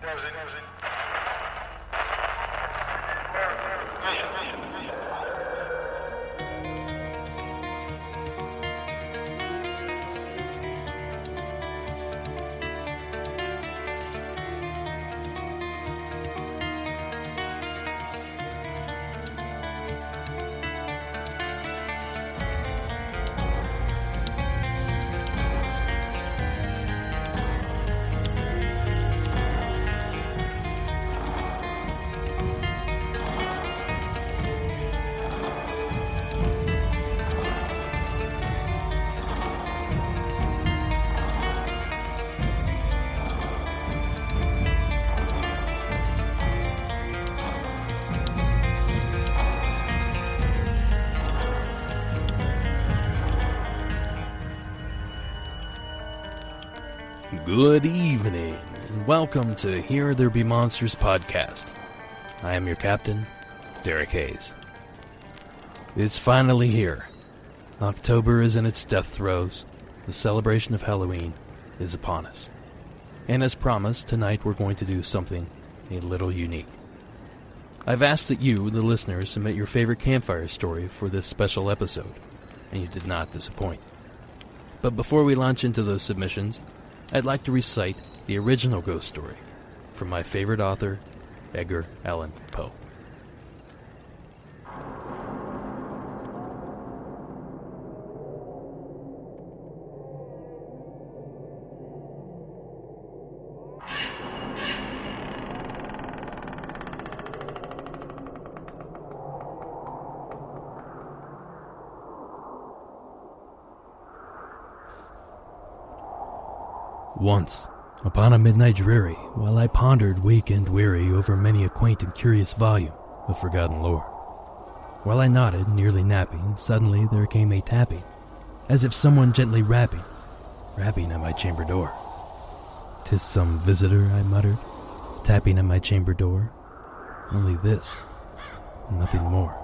President. Good evening, and welcome to Here There Be Monsters podcast. I am your captain, Derek Hayes. It's finally here. October is in its death throes. The celebration of Halloween is upon us. And as promised, tonight we're going to do something a little unique. I've asked that you, the listeners, submit your favorite campfire story for this special episode, and you did not disappoint. But before we launch into those submissions, I'd like to recite the original ghost story from my favorite author, Edgar Allan Poe. Once, upon a midnight dreary, while I pondered weak and weary over many a quaint and curious volume of forgotten lore. While I nodded, nearly napping, suddenly there came a tapping, as if someone gently rapping, rapping at my chamber door. "'Tis some visitor, I muttered, tapping at my chamber door. Only this, nothing more.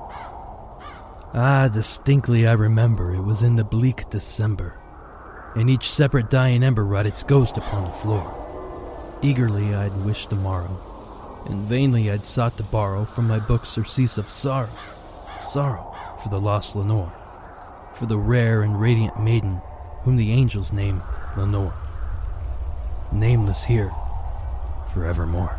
Ah, distinctly I remember it was in the bleak December and each separate dying ember wrought its ghost upon the floor. Eagerly I'd wished the morrow, and vainly I'd sought to borrow from my book surcease of sorrow, sorrow for the lost Lenore, for the rare and radiant maiden whom the angels name Lenore, nameless here forevermore.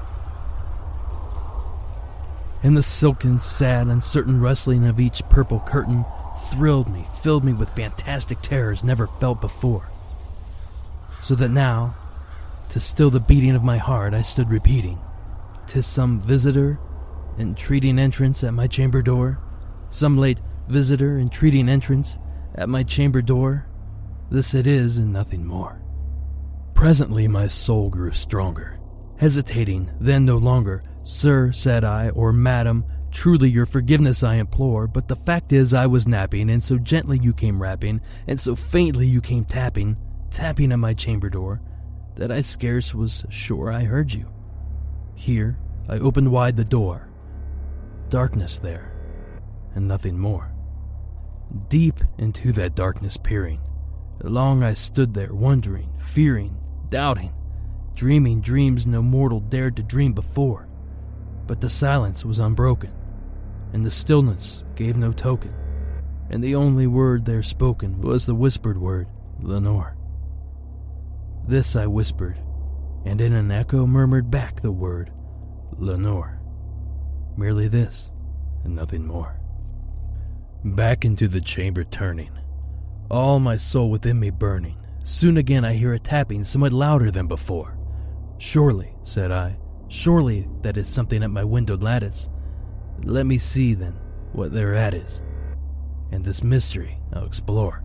And the silken, sad, uncertain rustling of each purple curtain thrilled me, filled me with fantastic terrors never felt before. So that now, to still the beating of my heart, I stood repeating, "'Tis some visitor entreating entrance at my chamber door, some late visitor entreating entrance at my chamber door. This it is and nothing more. Presently my soul grew stronger, hesitating, then no longer. Sir, said I, or madam, Truly your forgiveness I implore, but the fact is I was napping, and so gently you came rapping, and so faintly you came tapping, tapping at my chamber door, that I scarce was sure I heard you. Here I opened wide the door. Darkness there, and nothing more. Deep into that darkness peering, long I stood there wondering, fearing, doubting, dreaming dreams no mortal dared to dream before. But the silence was unbroken, and the stillness gave no token, and the only word there spoken was the whispered word, Lenore. This I whispered, and in an echo murmured back the word, Lenore. Merely this, and nothing more. Back into the chamber turning, all my soul within me burning. Soon again I hear a tapping somewhat louder than before. Surely, said I, surely that is something at my windowed lattice. Let me see, then, what thereat is, and this mystery I'll explore.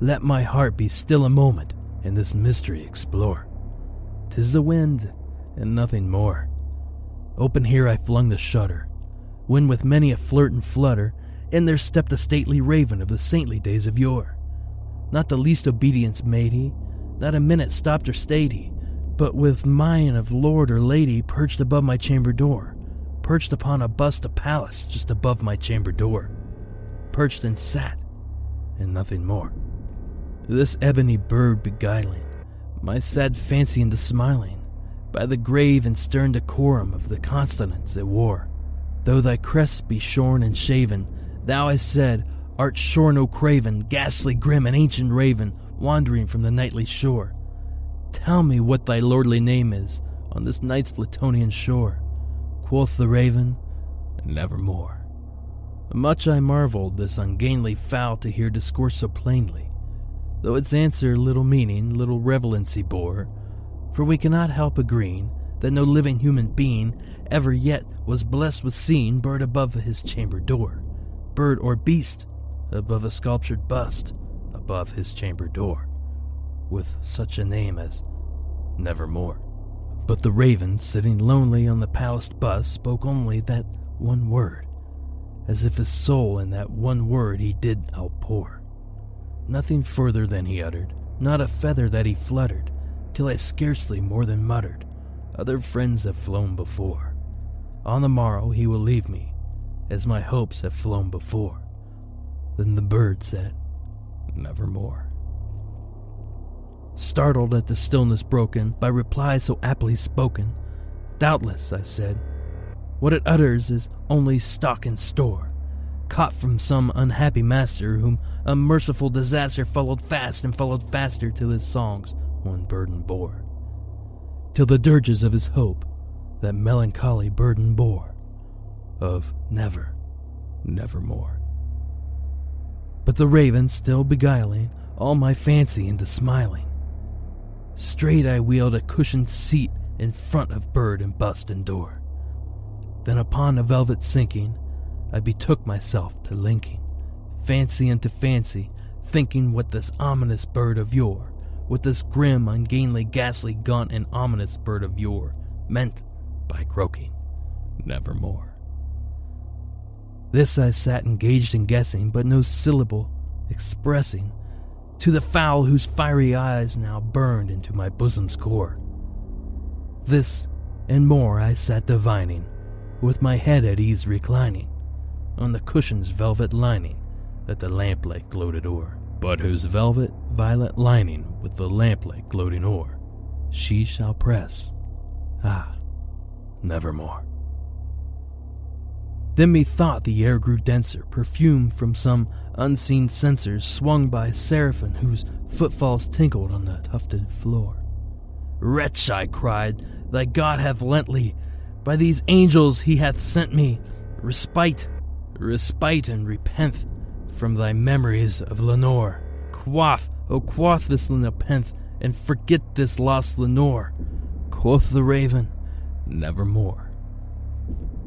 Let my heart be still a moment, and this mystery explore. Tis the wind, and nothing more. Open here I flung the shutter, when with many a flirt and flutter, in there stepped a stately raven of the saintly days of yore. Not the least obedience made he, not a minute stopped or stayed he, but with mien of lord or lady perched above my chamber door perched upon a bust of Pallas just above my chamber door. Perched and sat, and nothing more. This ebony bird beguiling, my sad fancy into smiling, by the grave and stern decorum of the consonants it wore. Though thy crest be shorn and shaven, thou, I said, art sure no craven, ghastly, grim, and ancient raven, wandering from the nightly shore. Tell me what thy lordly name is on this night's Plutonian shore. Quoth the raven, Nevermore. Much I marveled this ungainly fowl to hear discourse so plainly, though its answer little meaning, little relevancy bore, for we cannot help agreeing that no living human being ever yet was blessed with seeing bird above his chamber door, bird or beast above a sculptured bust above his chamber door, with such a name as Nevermore. But the raven, sitting lonely on the palaced bust, spoke only that one word, as if his soul in that one word he did outpour. Nothing further than he uttered, not a feather that he fluttered, till I scarcely more than muttered, Other friends have flown before. On the morrow he will leave me, as my hopes have flown before. Then the bird said, Nevermore. Startled at the stillness broken by replies so aptly spoken, Doubtless, I said, what it utters is only stock and store, caught from some unhappy master whom a merciful disaster followed fast and followed faster till his songs one burden bore, till the dirges of his hope that melancholy burden bore, of never, nevermore. But the raven still beguiling all my fancy into smiling. Straight I wheeled a cushioned seat in front of bird and bust and door. Then upon a velvet sinking, I betook myself to linking fancy into fancy, thinking what this ominous bird of yore, what this grim, ungainly, ghastly, gaunt, and ominous bird of yore meant by croaking, nevermore. This I sat engaged in guessing, but no syllable expressing to the fowl whose fiery eyes now burned into my bosom's core. This and more I sat divining with my head at ease reclining on the cushion's velvet lining that the lamplight gloated o'er, but whose velvet violet lining with the lamplight gloating o'er she shall press, ah, nevermore. Then methought the air grew denser, perfumed from some unseen censers swung by seraphim whose footfalls tinkled on the tufted floor. Wretch, I cried, thy God hath lent thee by these angels he hath sent me respite, respite and repent from thy memories of Lenore. Quaff, oh quaff this nepenthe, and forget this lost Lenore. Quoth the raven, nevermore.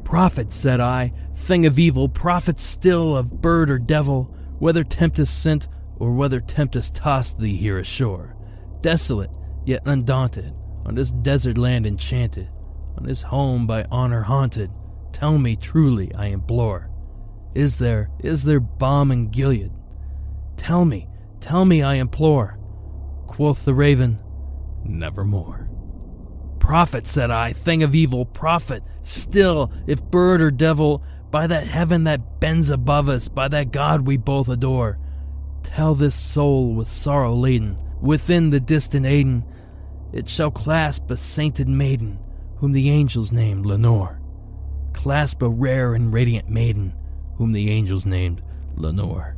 Prophet, said I, thing of evil, prophet still of bird or devil, whether tempest sent or whether tempest tossed thee here ashore, desolate yet undaunted, on this desert land enchanted, on this home by honor haunted. Tell me truly, I implore. Is there, is there balm in Gilead? Tell me, tell me, I implore. Quoth the raven, Nevermore. Prophet, said I, thing of evil, prophet, still, if bird or devil, by that heaven that bends above us, by that God we both adore, tell this soul with sorrow laden, within the distant Aidenn, it shall clasp a sainted maiden, whom the angels named Lenore. Clasp a rare and radiant maiden, whom the angels named Lenore.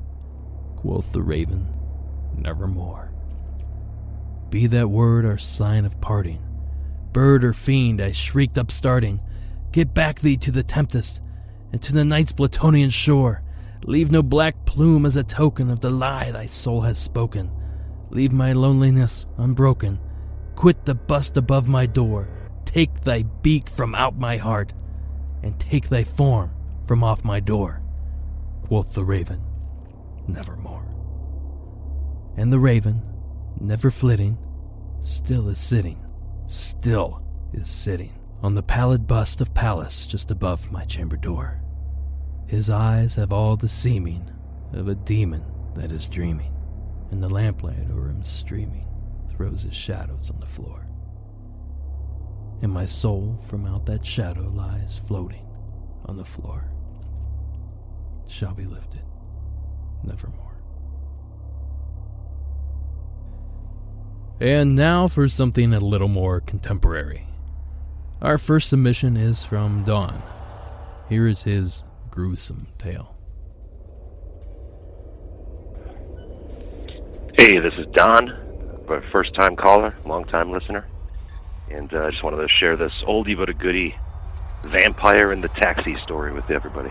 Quoth the raven, Nevermore. Be that word our sign of parting. Bird or fiend, I shrieked upstarting, get back thee to the tempest, and to the night's Plutonian shore. Leave no black plume as a token of the lie thy soul has spoken. Leave my loneliness unbroken. Quit the bust above my door Take thy beak from out my heart, and take thy form from off my door, quoth the raven, nevermore. And the raven, never flitting, still is sitting, still is sitting on the pallid bust of Pallas just above my chamber door. His eyes have all the seeming of a demon that is dreaming, and the lamplight o'er him streaming throws his shadows on the floor and my soul from out that shadow lies floating on the floor. Shall be lifted nevermore. And now for something a little more contemporary. Our first submission is from Don. Here is his gruesome tale. Hey, this is Don, a first time caller, long time listener. And I uh, just wanted to share this oldie but a goodie vampire in the taxi story with everybody.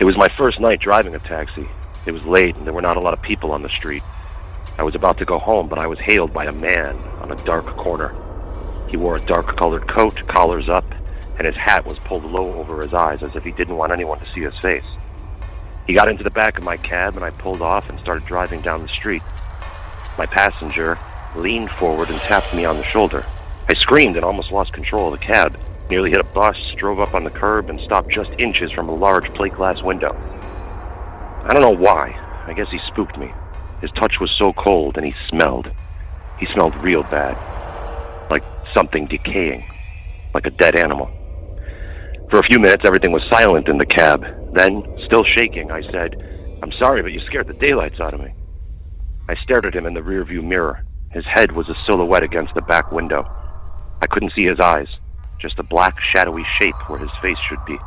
It was my first night driving a taxi. It was late and there were not a lot of people on the street. I was about to go home, but I was hailed by a man on a dark corner. He wore a dark colored coat, collars up, and his hat was pulled low over his eyes as if he didn't want anyone to see his face. He got into the back of my cab and I pulled off and started driving down the street. My passenger leaned forward and tapped me on the shoulder. I screamed and almost lost control of the cab, nearly hit a bus, drove up on the curb, and stopped just inches from a large plate glass window. I don't know why. I guess he spooked me. His touch was so cold and he smelled. He smelled real bad. Like something decaying. Like a dead animal. For a few minutes, everything was silent in the cab. Then, still shaking, I said, I'm sorry, but you scared the daylights out of me. I stared at him in the rearview mirror. His head was a silhouette against the back window. I couldn't see his eyes, just a black, shadowy shape where his face should be.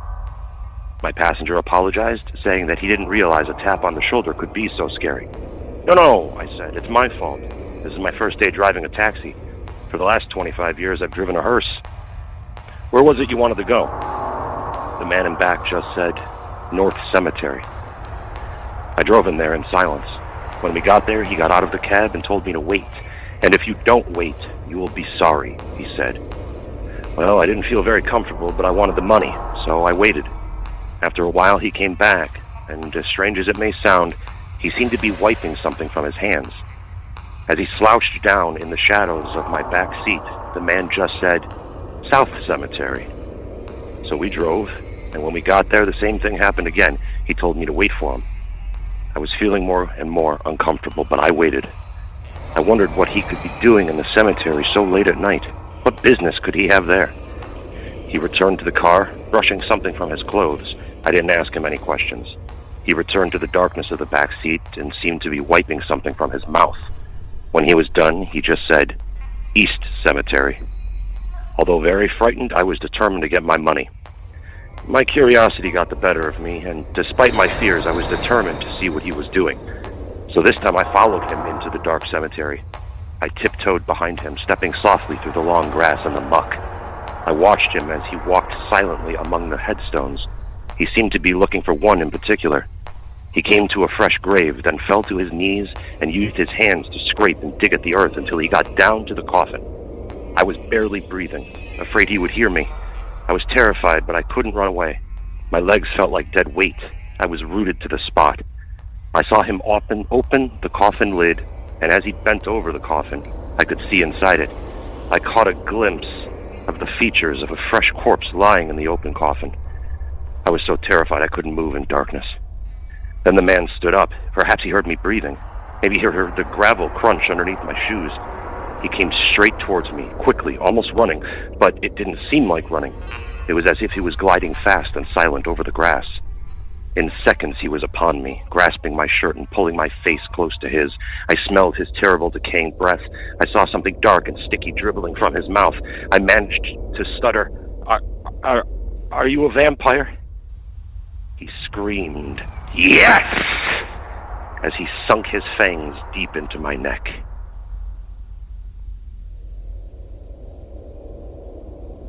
My passenger apologized, saying that he didn't realize a tap on the shoulder could be so scary. No, no, I said, it's my fault. This is my first day driving a taxi. For the last 25 years, I've driven a hearse. Where was it you wanted to go? The man in back just said, North Cemetery. I drove him there in silence. When we got there, he got out of the cab and told me to wait. And if you don't wait, you will be sorry, he said. Well, I didn't feel very comfortable, but I wanted the money, so I waited. After a while, he came back, and as strange as it may sound, he seemed to be wiping something from his hands. As he slouched down in the shadows of my back seat, the man just said, South Cemetery. So we drove, and when we got there, the same thing happened again. He told me to wait for him. I was feeling more and more uncomfortable, but I waited. I wondered what he could be doing in the cemetery so late at night. What business could he have there? He returned to the car, brushing something from his clothes. I didn't ask him any questions. He returned to the darkness of the back seat and seemed to be wiping something from his mouth. When he was done, he just said, East Cemetery. Although very frightened, I was determined to get my money. My curiosity got the better of me, and despite my fears, I was determined to see what he was doing. So this time I followed him into the dark cemetery. I tiptoed behind him, stepping softly through the long grass and the muck. I watched him as he walked silently among the headstones. He seemed to be looking for one in particular. He came to a fresh grave, then fell to his knees and used his hands to scrape and dig at the earth until he got down to the coffin. I was barely breathing, afraid he would hear me. I was terrified, but I couldn't run away. My legs felt like dead weight. I was rooted to the spot. I saw him open, open the coffin lid, and as he bent over the coffin, I could see inside it. I caught a glimpse of the features of a fresh corpse lying in the open coffin. I was so terrified I couldn't move in darkness. Then the man stood up. Perhaps he heard me breathing. Maybe he heard the gravel crunch underneath my shoes. He came straight towards me, quickly, almost running, but it didn't seem like running. It was as if he was gliding fast and silent over the grass. In seconds, he was upon me, grasping my shirt and pulling my face close to his. I smelled his terrible, decaying breath. I saw something dark and sticky dribbling from his mouth. I managed to stutter, Are, are, are you a vampire? He screamed, Yes! as he sunk his fangs deep into my neck.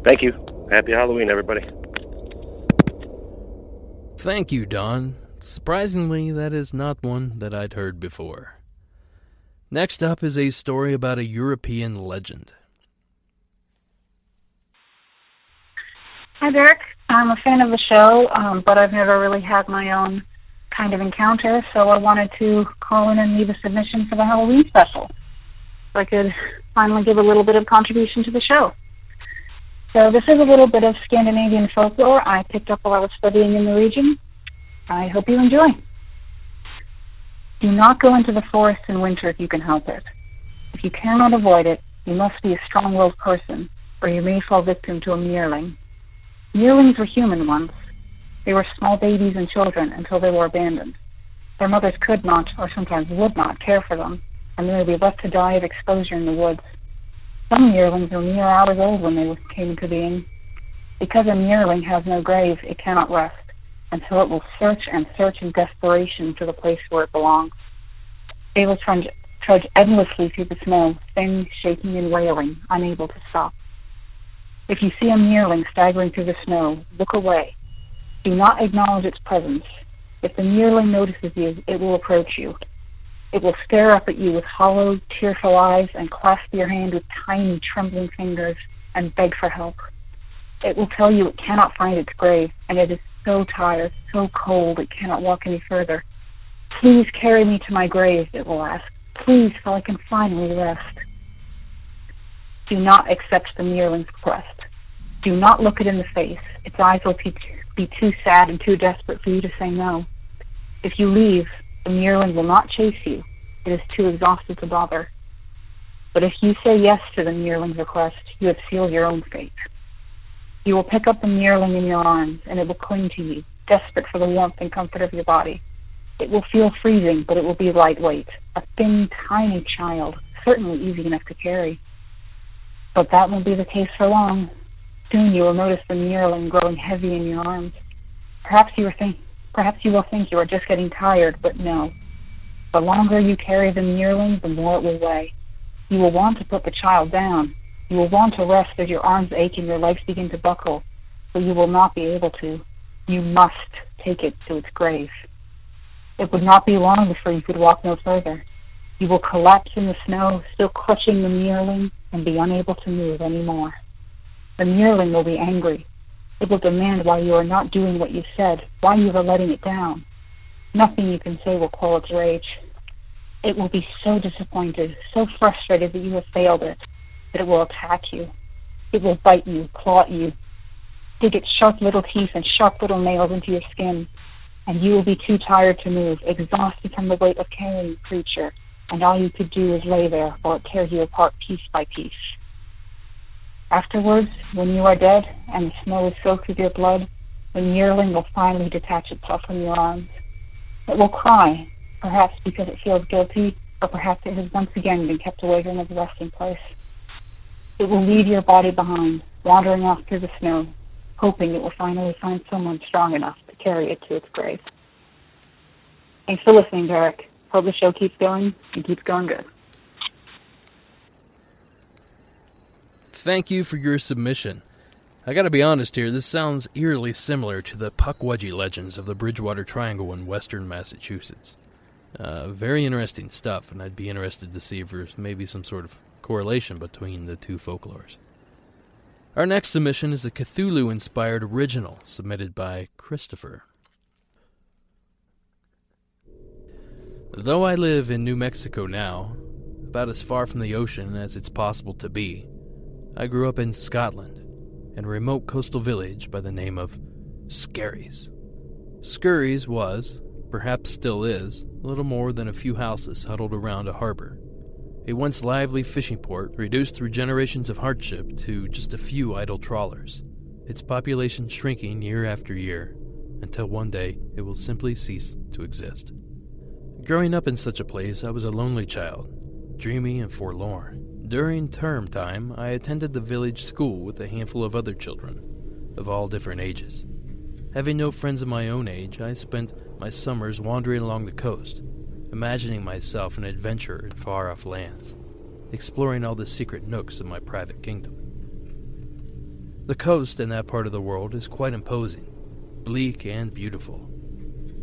Thank you. Happy Halloween, everybody. Thank you, Don. Surprisingly, that is not one that I'd heard before. Next up is a story about a European legend. Hi, Derek. I'm a fan of the show, um, but I've never really had my own kind of encounter, so I wanted to call in and leave a submission for the Halloween special. So I could finally give a little bit of contribution to the show. So this is a little bit of Scandinavian folklore I picked up while I was studying in the region. I hope you enjoy. Do not go into the forest in winter if you can help it. If you cannot avoid it, you must be a strong-willed person, or you may fall victim to a Myling. Yearlings were human once. They were small babies and children until they were abandoned. Their mothers could not, or sometimes would not, care for them, and they would be left to die of exposure in the woods. Some yearlings are mere hours old when they came into being. Because a yearling has no grave, it cannot rest, and so it will search and search in desperation for the place where it belongs. They will trudge, trudge endlessly through the snow, thin, shaking, and wailing, unable to stop. If you see a yearling staggering through the snow, look away. Do not acknowledge its presence. If the yearling notices you, it will approach you. It will stare up at you with hollow, tearful eyes and clasp your hand with tiny, trembling fingers and beg for help. It will tell you it cannot find its grave, and it is so tired, so cold, it cannot walk any further. Please carry me to my grave, it will ask. Please, so I can finally rest. Do not accept the yearling's request. Do not look it in the face. Its eyes will be, be too sad and too desperate for you to say no. If you leave, the yearling will not chase you. It is too exhausted to bother. But if you say yes to the yearling's request, you have sealed your own fate. You will pick up the yearling in your arms, and it will cling to you, desperate for the warmth and comfort of your body. It will feel freezing, but it will be lightweight, a thin, tiny child, certainly easy enough to carry. But that won't be the case for long. Soon you will notice the yearling growing heavy in your arms. Perhaps you, think, perhaps you will think you are just getting tired, but no. The longer you carry the yearling, the more it will weigh. You will want to put the child down. You will want to rest as your arms ache and your legs begin to buckle, but you will not be able to. You must take it to its grave. It would not be long before you could walk no further. You will collapse in the snow, still clutching the yearling, and be unable to move any more. The yearling will be angry. It will demand why you are not doing what you said, why you are letting it down. Nothing you can say will quell its rage. It will be so disappointed, so frustrated that you have failed it, that it will attack you. It will bite you, claw at you, dig its sharp little teeth and sharp little nails into your skin, and you will be too tired to move, exhausted from the weight of carrying the creature, and all you could do is lay there while it tears you apart piece by piece. Afterwards, when you are dead and the snow is soaked with your blood, the yearling will finally detach itself from your arms. It will cry, perhaps because it feels guilty, or perhaps it has once again been kept away from its resting place. It will leave your body behind, wandering off through the snow, hoping it will finally find someone strong enough to carry it to its grave. Thanks for listening, Derek. Hope the show keeps going and keeps going good. Thank you for your submission. I gotta be honest here, this sounds eerily similar to the Pukwudgie legends of the Bridgewater Triangle in western Massachusetts. Uh, very interesting stuff, and I'd be interested to see if there's maybe some sort of correlation between the two folklores. Our next submission is a Cthulhu inspired original submitted by Christopher. Though I live in New Mexico now, about as far from the ocean as it's possible to be, I grew up in Scotland, in a remote coastal village by the name of Skerries. Skerries was, perhaps still is, little more than a few houses huddled around a harbor. A once lively fishing port reduced through generations of hardship to just a few idle trawlers, its population shrinking year after year until one day it will simply cease to exist. Growing up in such a place, I was a lonely child, dreamy and forlorn. During term time, I attended the village school with a handful of other children, of all different ages. Having no friends of my own age, I spent my summers wandering along the coast, imagining myself an adventurer in far off lands, exploring all the secret nooks of my private kingdom. The coast in that part of the world is quite imposing, bleak and beautiful.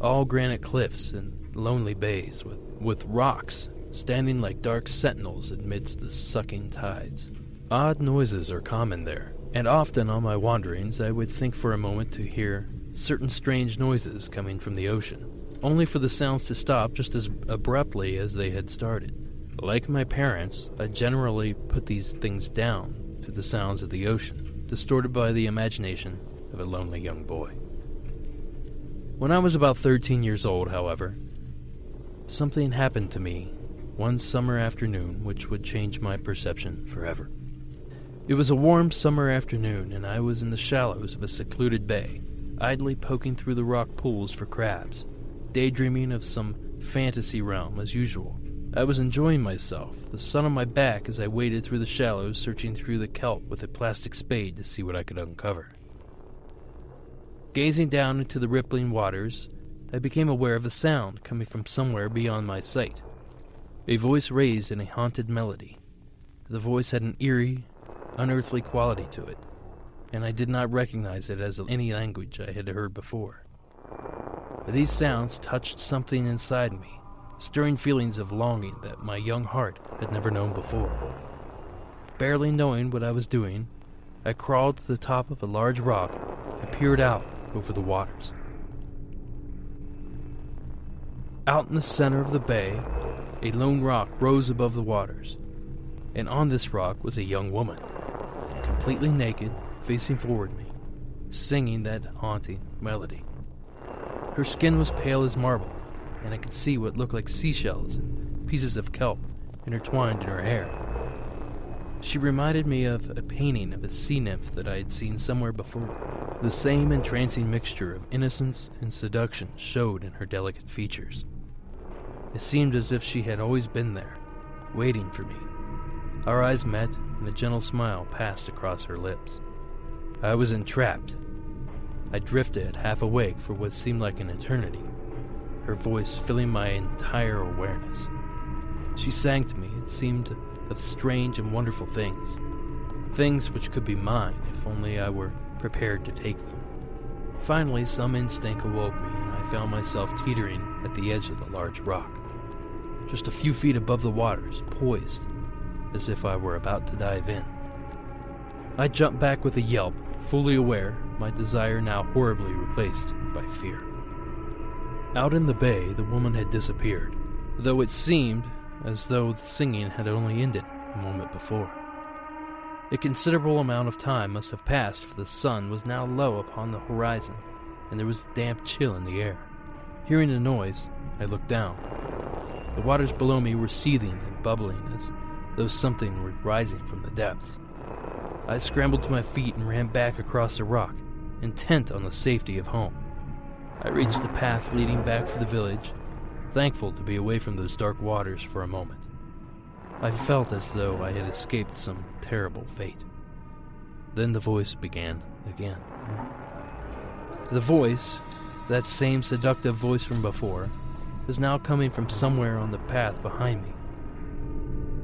All granite cliffs and lonely bays with, with rocks standing like dark sentinels amidst the sucking tides. Odd noises are common there, and often on my wanderings I would think for a moment to hear certain strange noises coming from the ocean, only for the sounds to stop just as abruptly as they had started. Like my parents, I generally put these things down to the sounds of the ocean, distorted by the imagination of a lonely young boy. When I was about 13 years old, however, something happened to me one summer afternoon which would change my perception forever. It was a warm summer afternoon, and I was in the shallows of a secluded bay, idly poking through the rock pools for crabs, daydreaming of some fantasy realm as usual, I was enjoying myself, the sun on my back as I waded through the shallows, searching through the kelp with a plastic spade to see what I could uncover. Gazing down into the rippling waters, I became aware of a sound coming from somewhere beyond my sight. A voice raised in a haunted melody. The voice had an eerie, unearthly quality to it, and I did not recognize it as any language I had heard before. These sounds touched something inside me, stirring feelings of longing that my young heart had never known before. Barely knowing what I was doing, I crawled to the top of a large rock and peered out over the waters. Out in the center of the bay, a lone rock rose above the waters, and on this rock was a young woman, completely naked, facing forward me, singing that haunting melody. Her skin was pale as marble, and I could see what looked like seashells and pieces of kelp intertwined in her hair. She reminded me of a painting of a sea nymph that I had seen somewhere before. The same entrancing mixture of innocence and seduction showed in her delicate features. It seemed as if she had always been there, waiting for me. Our eyes met, and a gentle smile passed across her lips. I was entrapped. I drifted half awake for what seemed like an eternity her voice filling my entire awareness. She sang to me, it seemed, of strange and wonderful things. Things which could be mine if only I were prepared to take them. Finally, some instinct awoke me, and I found myself teetering at the edge of the large rock, just a few feet above the waters, poised, as if I were about to dive in. I jumped back with a yelp, fully aware my desire now horribly replaced by fear. Out in the bay, the woman had disappeared, though it seemed as though the singing had only ended a moment before. A considerable amount of time must have passed, for the sun was now low upon the horizon, and there was a damp chill in the air. Hearing the noise, I looked down. The waters below me were seething and bubbling as though something were rising from the depths. I scrambled to my feet and ran back across the rock, intent on the safety of home. I reached the path leading back for the village, thankful to be away from those dark waters for a moment. I felt as though I had escaped some terrible fate. Then the voice began again. The voice, that same seductive voice from before, was now coming from somewhere on the path behind me.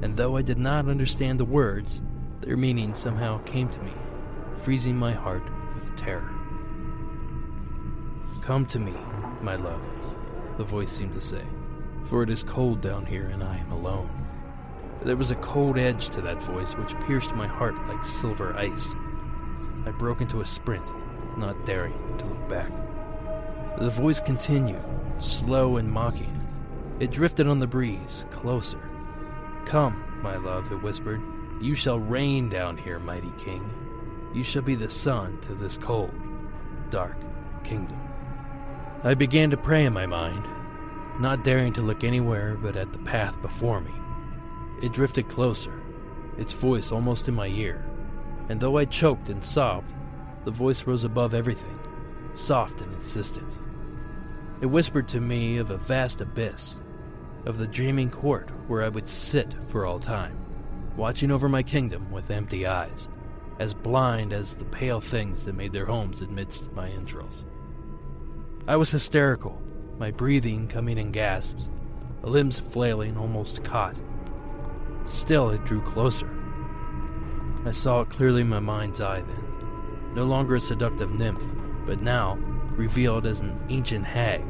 And though I did not understand the words, their meaning somehow came to me, freezing my heart with terror. Come to me, my love, the voice seemed to say, for it is cold down here and I am alone. There was a cold edge to that voice which pierced my heart like silver ice. I broke into a sprint, not daring to look back. The voice continued, slow and mocking. It drifted on the breeze, closer. Come, my love, it whispered. You shall reign down here, mighty king. You shall be the sun to this cold, dark kingdom. I began to pray in my mind, not daring to look anywhere but at the path before me. It drifted closer, its voice almost in my ear, and though I choked and sobbed, the voice rose above everything, soft and insistent. It whispered to me of a vast abyss, of the dreaming court where I would sit for all time, watching over my kingdom with empty eyes, as blind as the pale things that made their homes amidst my entrails. I was hysterical, my breathing coming in gasps, limbs flailing, almost caught. Still, it drew closer. I saw it clearly in my mind's eye then. No longer a seductive nymph, but now revealed as an ancient hag,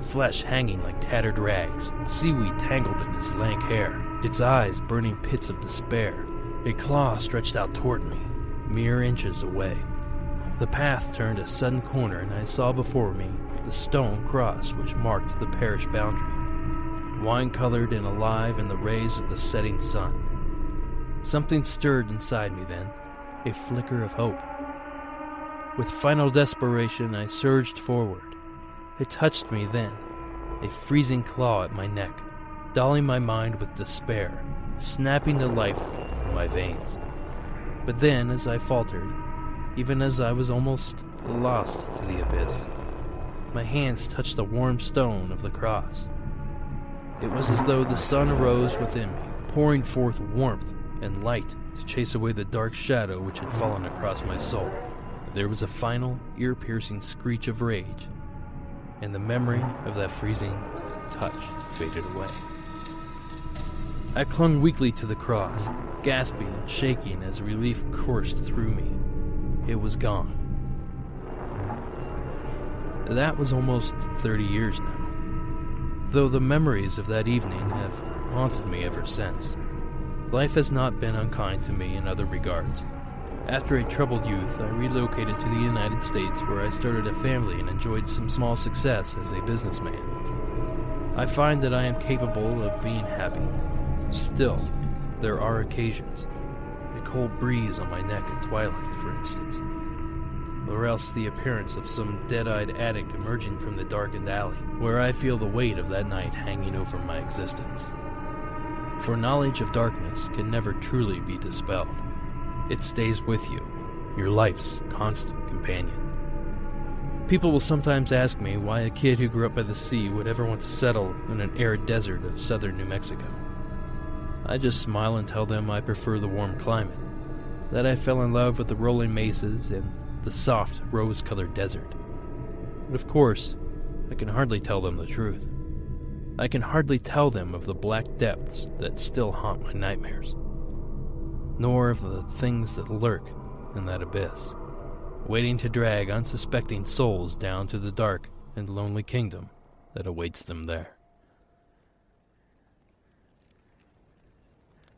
flesh hanging like tattered rags, seaweed tangled in its lank hair, its eyes burning pits of despair. A claw stretched out toward me, mere inches away. The path turned a sudden corner, and I saw before me the stone cross which marked the parish boundary, wine colored and alive in the rays of the setting sun. Something stirred inside me then, a flicker of hope. With final desperation, I surged forward. It touched me then, a freezing claw at my neck, dulling my mind with despair, snapping the life from my veins. But then, as I faltered, even as I was almost lost to the abyss, my hands touched the warm stone of the cross. It was as though the sun arose within me, pouring forth warmth and light to chase away the dark shadow which had fallen across my soul. There was a final, ear piercing screech of rage, and the memory of that freezing touch faded away. I clung weakly to the cross, gasping and shaking as relief coursed through me. It was gone. That was almost 30 years now, though the memories of that evening have haunted me ever since. Life has not been unkind to me in other regards. After a troubled youth, I relocated to the United States where I started a family and enjoyed some small success as a businessman. I find that I am capable of being happy. Still, there are occasions. A cold breeze on my neck at twilight, for instance. Or else the appearance of some dead eyed addict emerging from the darkened alley, where I feel the weight of that night hanging over my existence. For knowledge of darkness can never truly be dispelled. It stays with you, your life's constant companion. People will sometimes ask me why a kid who grew up by the sea would ever want to settle in an arid desert of southern New Mexico. I just smile and tell them I prefer the warm climate, that I fell in love with the rolling mesas and the soft, rose colored desert. But of course, I can hardly tell them the truth. I can hardly tell them of the black depths that still haunt my nightmares nor of the things that lurk in that abyss, waiting to drag unsuspecting souls down to the dark and lonely kingdom that awaits them there.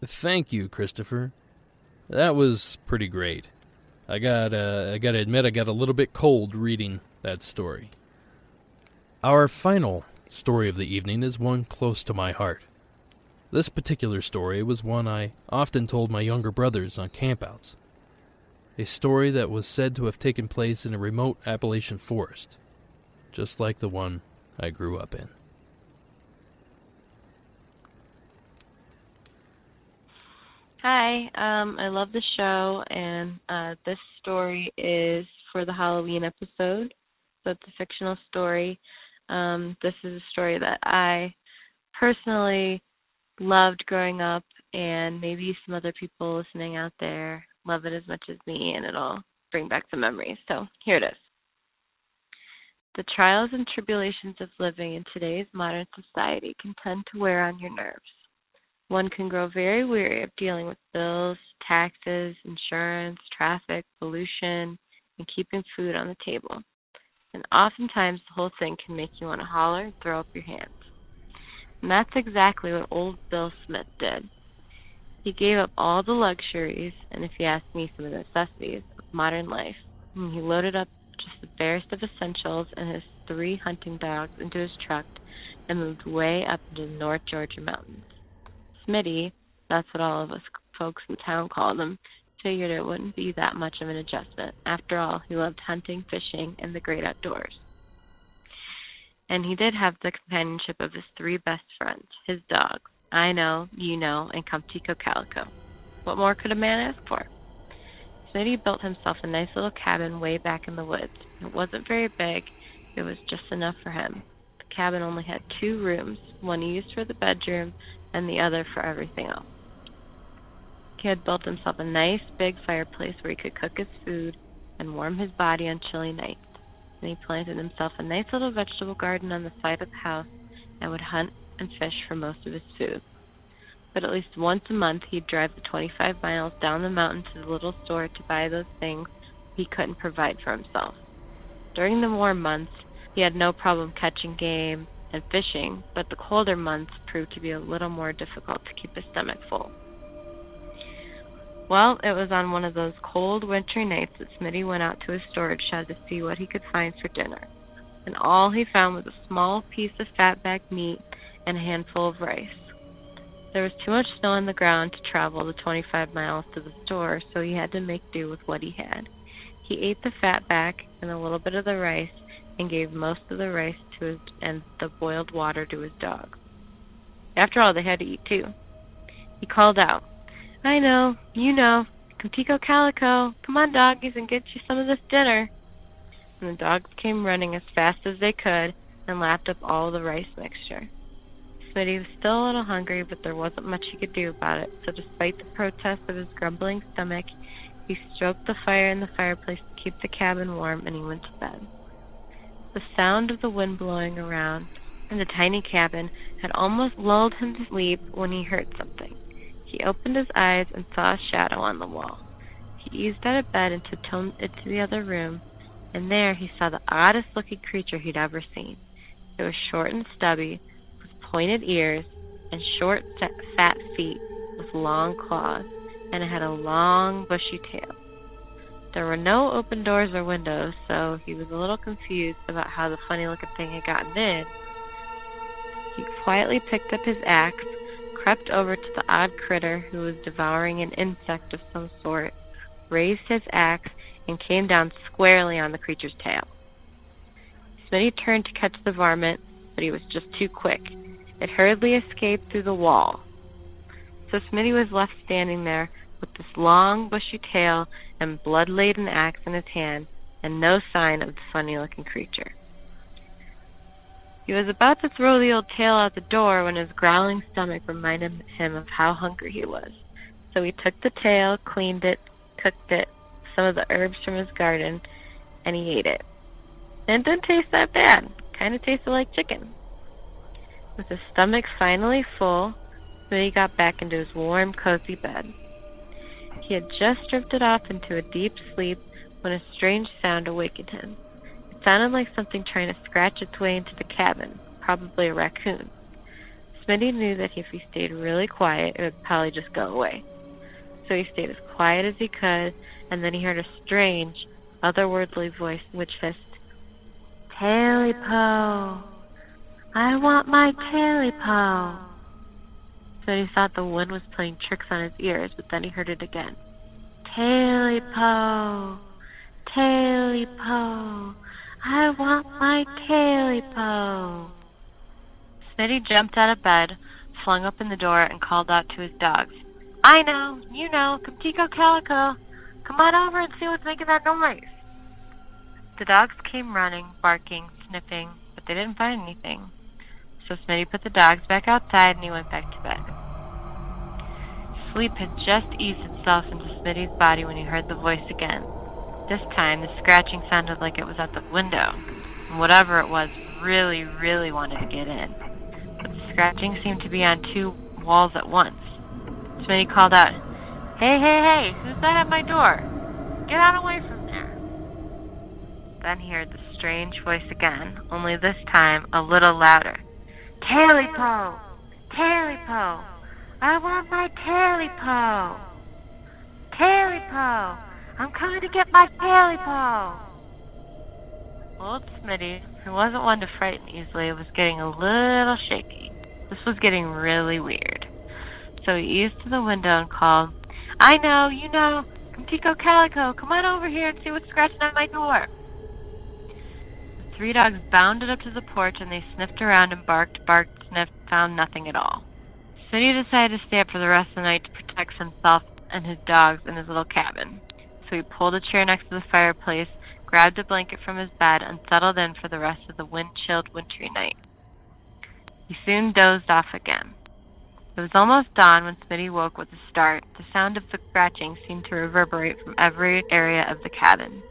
Thank you, Christopher. That was pretty great. I got uh, I got to admit I got a little bit cold reading that story. Our final story of the evening is one close to my heart. This particular story was one I often told my younger brothers on campouts. A story that was said to have taken place in a remote Appalachian forest, just like the one I grew up in. Hi, um, I love the show, and uh, this story is for the Halloween episode. So it's a fictional story. Um, this is a story that I personally loved growing up, and maybe some other people listening out there love it as much as me, and it'll bring back some memories. So here it is. The trials and tribulations of living in today's modern society can tend to wear on your nerves. One can grow very weary of dealing with bills, taxes, insurance, traffic, pollution, and keeping food on the table. And oftentimes the whole thing can make you want to holler and throw up your hands. And that's exactly what old Bill Smith did. He gave up all the luxuries, and if you ask me, some of the necessities of modern life. And he loaded up just the barest of essentials and his three hunting dogs into his truck and moved way up into the North Georgia mountains. Smitty, that's what all of us folks in town called him, figured it wouldn't be that much of an adjustment. After all, he loved hunting, fishing, and the great outdoors and he did have the companionship of his three best friends, his dogs, I know, you know, and Comtico Calico. What more could a man ask for? Smitty built himself a nice little cabin way back in the woods. It wasn't very big, it was just enough for him. The cabin only had two rooms, one he used for the bedroom and the other for everything else. He had built himself a nice big fireplace where he could cook his food and warm his body on chilly nights and he planted himself a nice little vegetable garden on the side of the house and would hunt and fish for most of his food. But at least once a month he'd drive the 25 miles down the mountain to the little store to buy those things he couldn't provide for himself. During the warm months, he had no problem catching game and fishing, but the colder months proved to be a little more difficult to keep his stomach full. Well, it was on one of those cold wintry nights that Smitty went out to his storage shed to see what he could find for dinner. And all he found was a small piece of fatback meat and a handful of rice. There was too much snow on the ground to travel the 25 miles to the store, so he had to make do with what he had. He ate the fatback and a little bit of the rice and gave most of the rice to his and the boiled water to his dog. After all, they had to eat too. He called out, I know, you know. Comtico Calico, come on, doggies, and get you some of this dinner. And the dogs came running as fast as they could and lapped up all the rice mixture. Smitty was still a little hungry, but there wasn't much he could do about it, so despite the protests of his grumbling stomach, he stroked the fire in the fireplace to keep the cabin warm and he went to bed. The sound of the wind blowing around in the tiny cabin had almost lulled him to sleep when he heard something. He opened his eyes and saw a shadow on the wall. He eased out of bed and tiptoed into the other room, and there he saw the oddest looking creature he'd ever seen. It was short and stubby, with pointed ears, and short, fat feet with long claws, and it had a long, bushy tail. There were no open doors or windows, so he was a little confused about how the funny looking thing had gotten in. He quietly picked up his axe, crept over to the odd critter who was devouring an insect of some sort, raised his axe, and came down squarely on the creature's tail. Smitty turned to catch the varmint, but he was just too quick. It hurriedly escaped through the wall. So Smitty was left standing there with this long, bushy tail and blood-laden axe in his hand, and no sign of the funny-looking creature. He was about to throw the old tail out the door when his growling stomach reminded him of how hungry he was. So he took the tail, cleaned it, cooked it, some of the herbs from his garden, and he ate it. And it didn't taste that bad. Kind of tasted like chicken. With his stomach finally full, Smitty got back into his warm, cozy bed. He had just drifted off into a deep sleep when a strange sound awakened him. Sounded like something trying to scratch its way into the cabin, probably a raccoon. Smitty knew that if he stayed really quiet, it would probably just go away. So he stayed as quiet as he could, and then he heard a strange, otherworldly voice which hissed, Taily-po! I want my taily-po. So he thought the wind was playing tricks on his ears, but then he heard it again. Taily-po, taily-po, I want my taily-po. Smitty jumped out of bed, flung open the door, and called out to his dogs. I know, you know, Comtico Calico. Come on over and see what's making that noise. The dogs came running, barking, sniffing, but they didn't find anything so Smitty put the dogs back outside and he went back to bed. Sleep had just eased itself into Smitty's body when he heard the voice again. This time, the scratching sounded like it was at the window, and whatever it was really, really wanted to get in. But the scratching seemed to be on two walls at once. Smitty called out, Hey, hey, hey, who's that at my door? Get out of away from there. Then he heard the strange voice again, only this time a little louder. Taily-po! Taily-po! I want my Taily-po! Taily-po! I'm coming to get my Taily-po! Old Smitty, who wasn't one to frighten easily, was getting a little shaky. This was getting really weird. So he eased to the window and called, I know, you know, Comtico Calico, come on over here and see what's scratching at my door The three dogs bounded up to the porch and they sniffed around and barked, barked, sniffed, found nothing at all. Smitty decided to stay up for the rest of the night to protect himself and his dogs in his little cabin. He pulled a chair next to the fireplace, grabbed a blanket from his bed, and settled in for the rest of the wind-chilled wintry night. He soon dozed off again. It was almost dawn when Smitty woke with a start. The sound of the scratching seemed to reverberate from every area of the cabin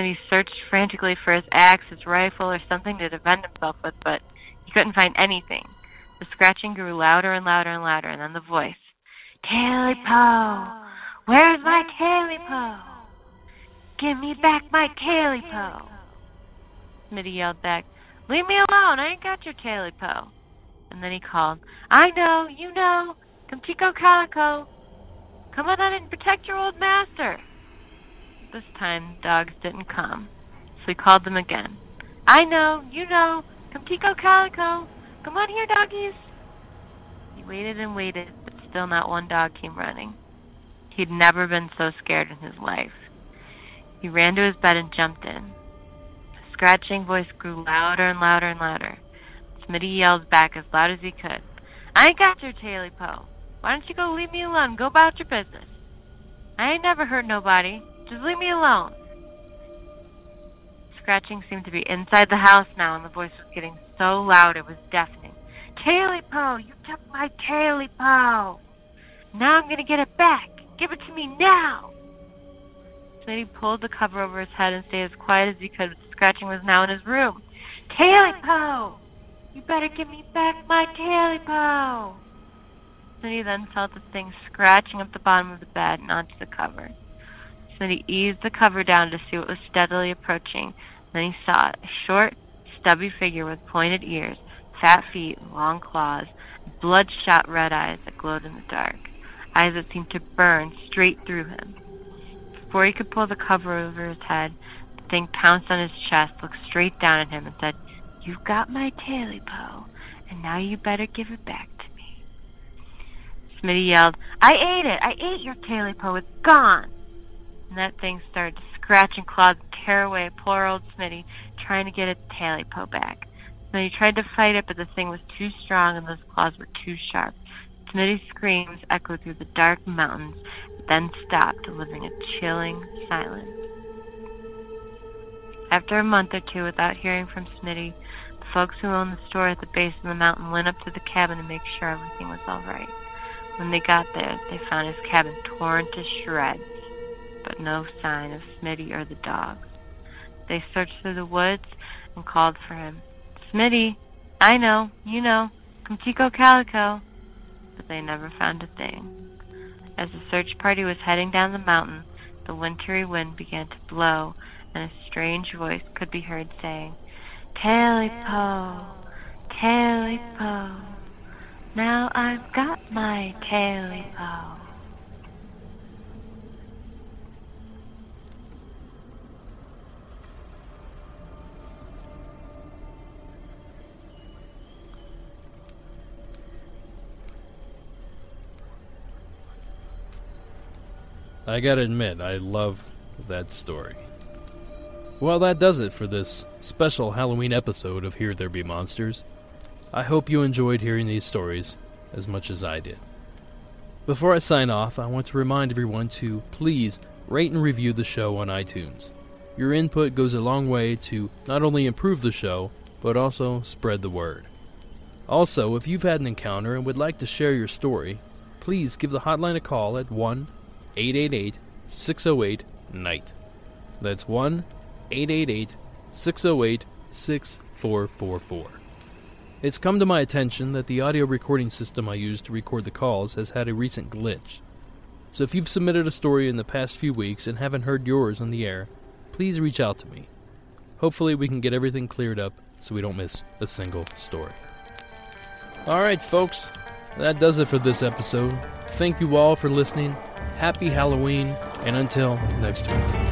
he searched frantically for his axe, his rifle, or something to defend himself with, but he couldn't find anything. The scratching grew louder and louder and louder, and then the voice. Taily-po! Where's my Taily-po? Give me back my Taily-po! Smitty yelled back, Leave me alone, I ain't got your Taily-po. And then he called, I know, you know, Comtico Calico. Come on out and protect your old master. This time, dogs didn't come, so he called them again. I know, you know, Comtico Calico, come on here, doggies. He waited and waited, but still not one dog came running. He'd never been so scared in his life. He ran to his bed and jumped in. The scratching voice grew louder and louder and louder. Smitty yelled back as loud as he could. I ain't got your taily-po. Why don't you go leave me alone go about your business? I ain't never hurt nobody. Just leave me alone. Scratching seemed to be inside the house now, and the voice was getting so loud it was deafening. Taily-Po! You took my Taily-Po! Now I'm gonna get it back! Give it to me now! Smitty pulled the cover over his head and stayed as quiet as he could, scratching was now in his room. Taily-Po! You better give me back my Taily-Po! Smitty then felt the thing scratching up the bottom of the bed and onto the cover. Smitty eased the cover down to see what was steadily approaching. Then he saw a short, stubby figure with pointed ears, fat feet, long claws, bloodshot red eyes that glowed in the dark, eyes that seemed to burn straight through him. Before he could pull the cover over his head, the thing pounced on his chest, looked straight down at him, and said, You've got my Taily-Po, and now you better give it back to me. Smitty yelled, I ate it! I ate your Taily-Po! It's gone! And that thing started to scratch and claw and tear away poor old Smitty, trying to get its Taily-Po back. Smitty tried to fight it, but the thing was too strong and those claws were too sharp. Smitty's screams echoed through the dark mountains, then stopped, leaving a chilling silence. After a month or two without hearing from Smitty, the folks who owned the store at the base of the mountain went up to the cabin to make sure everything was all right. When they got there, they found his cabin torn to shreds but no sign of Smitty or the dogs. They searched through the woods and called for him. Smitty, I know, you know, come Chico Calico. But they never found a thing. As the search party was heading down the mountain, the wintry wind began to blow, and a strange voice could be heard saying, Taily-Po, Taily-Po, now I've got my Taily-Po. I gotta admit, I love that story. Well, that does it for this special Halloween episode of Here There Be Monsters. I hope you enjoyed hearing these stories as much as I did. Before I sign off, I want to remind everyone to please rate and review the show on iTunes. Your input goes a long way to not only improve the show, but also spread the word. Also, if you've had an encounter and would like to share your story, please give the hotline a call at 1 888 608 NIGHT. That's 1 888 608 6444. It's come to my attention that the audio recording system I use to record the calls has had a recent glitch. So if you've submitted a story in the past few weeks and haven't heard yours on the air, please reach out to me. Hopefully, we can get everything cleared up so we don't miss a single story. Alright, folks, that does it for this episode. Thank you all for listening happy Halloween, and until next week.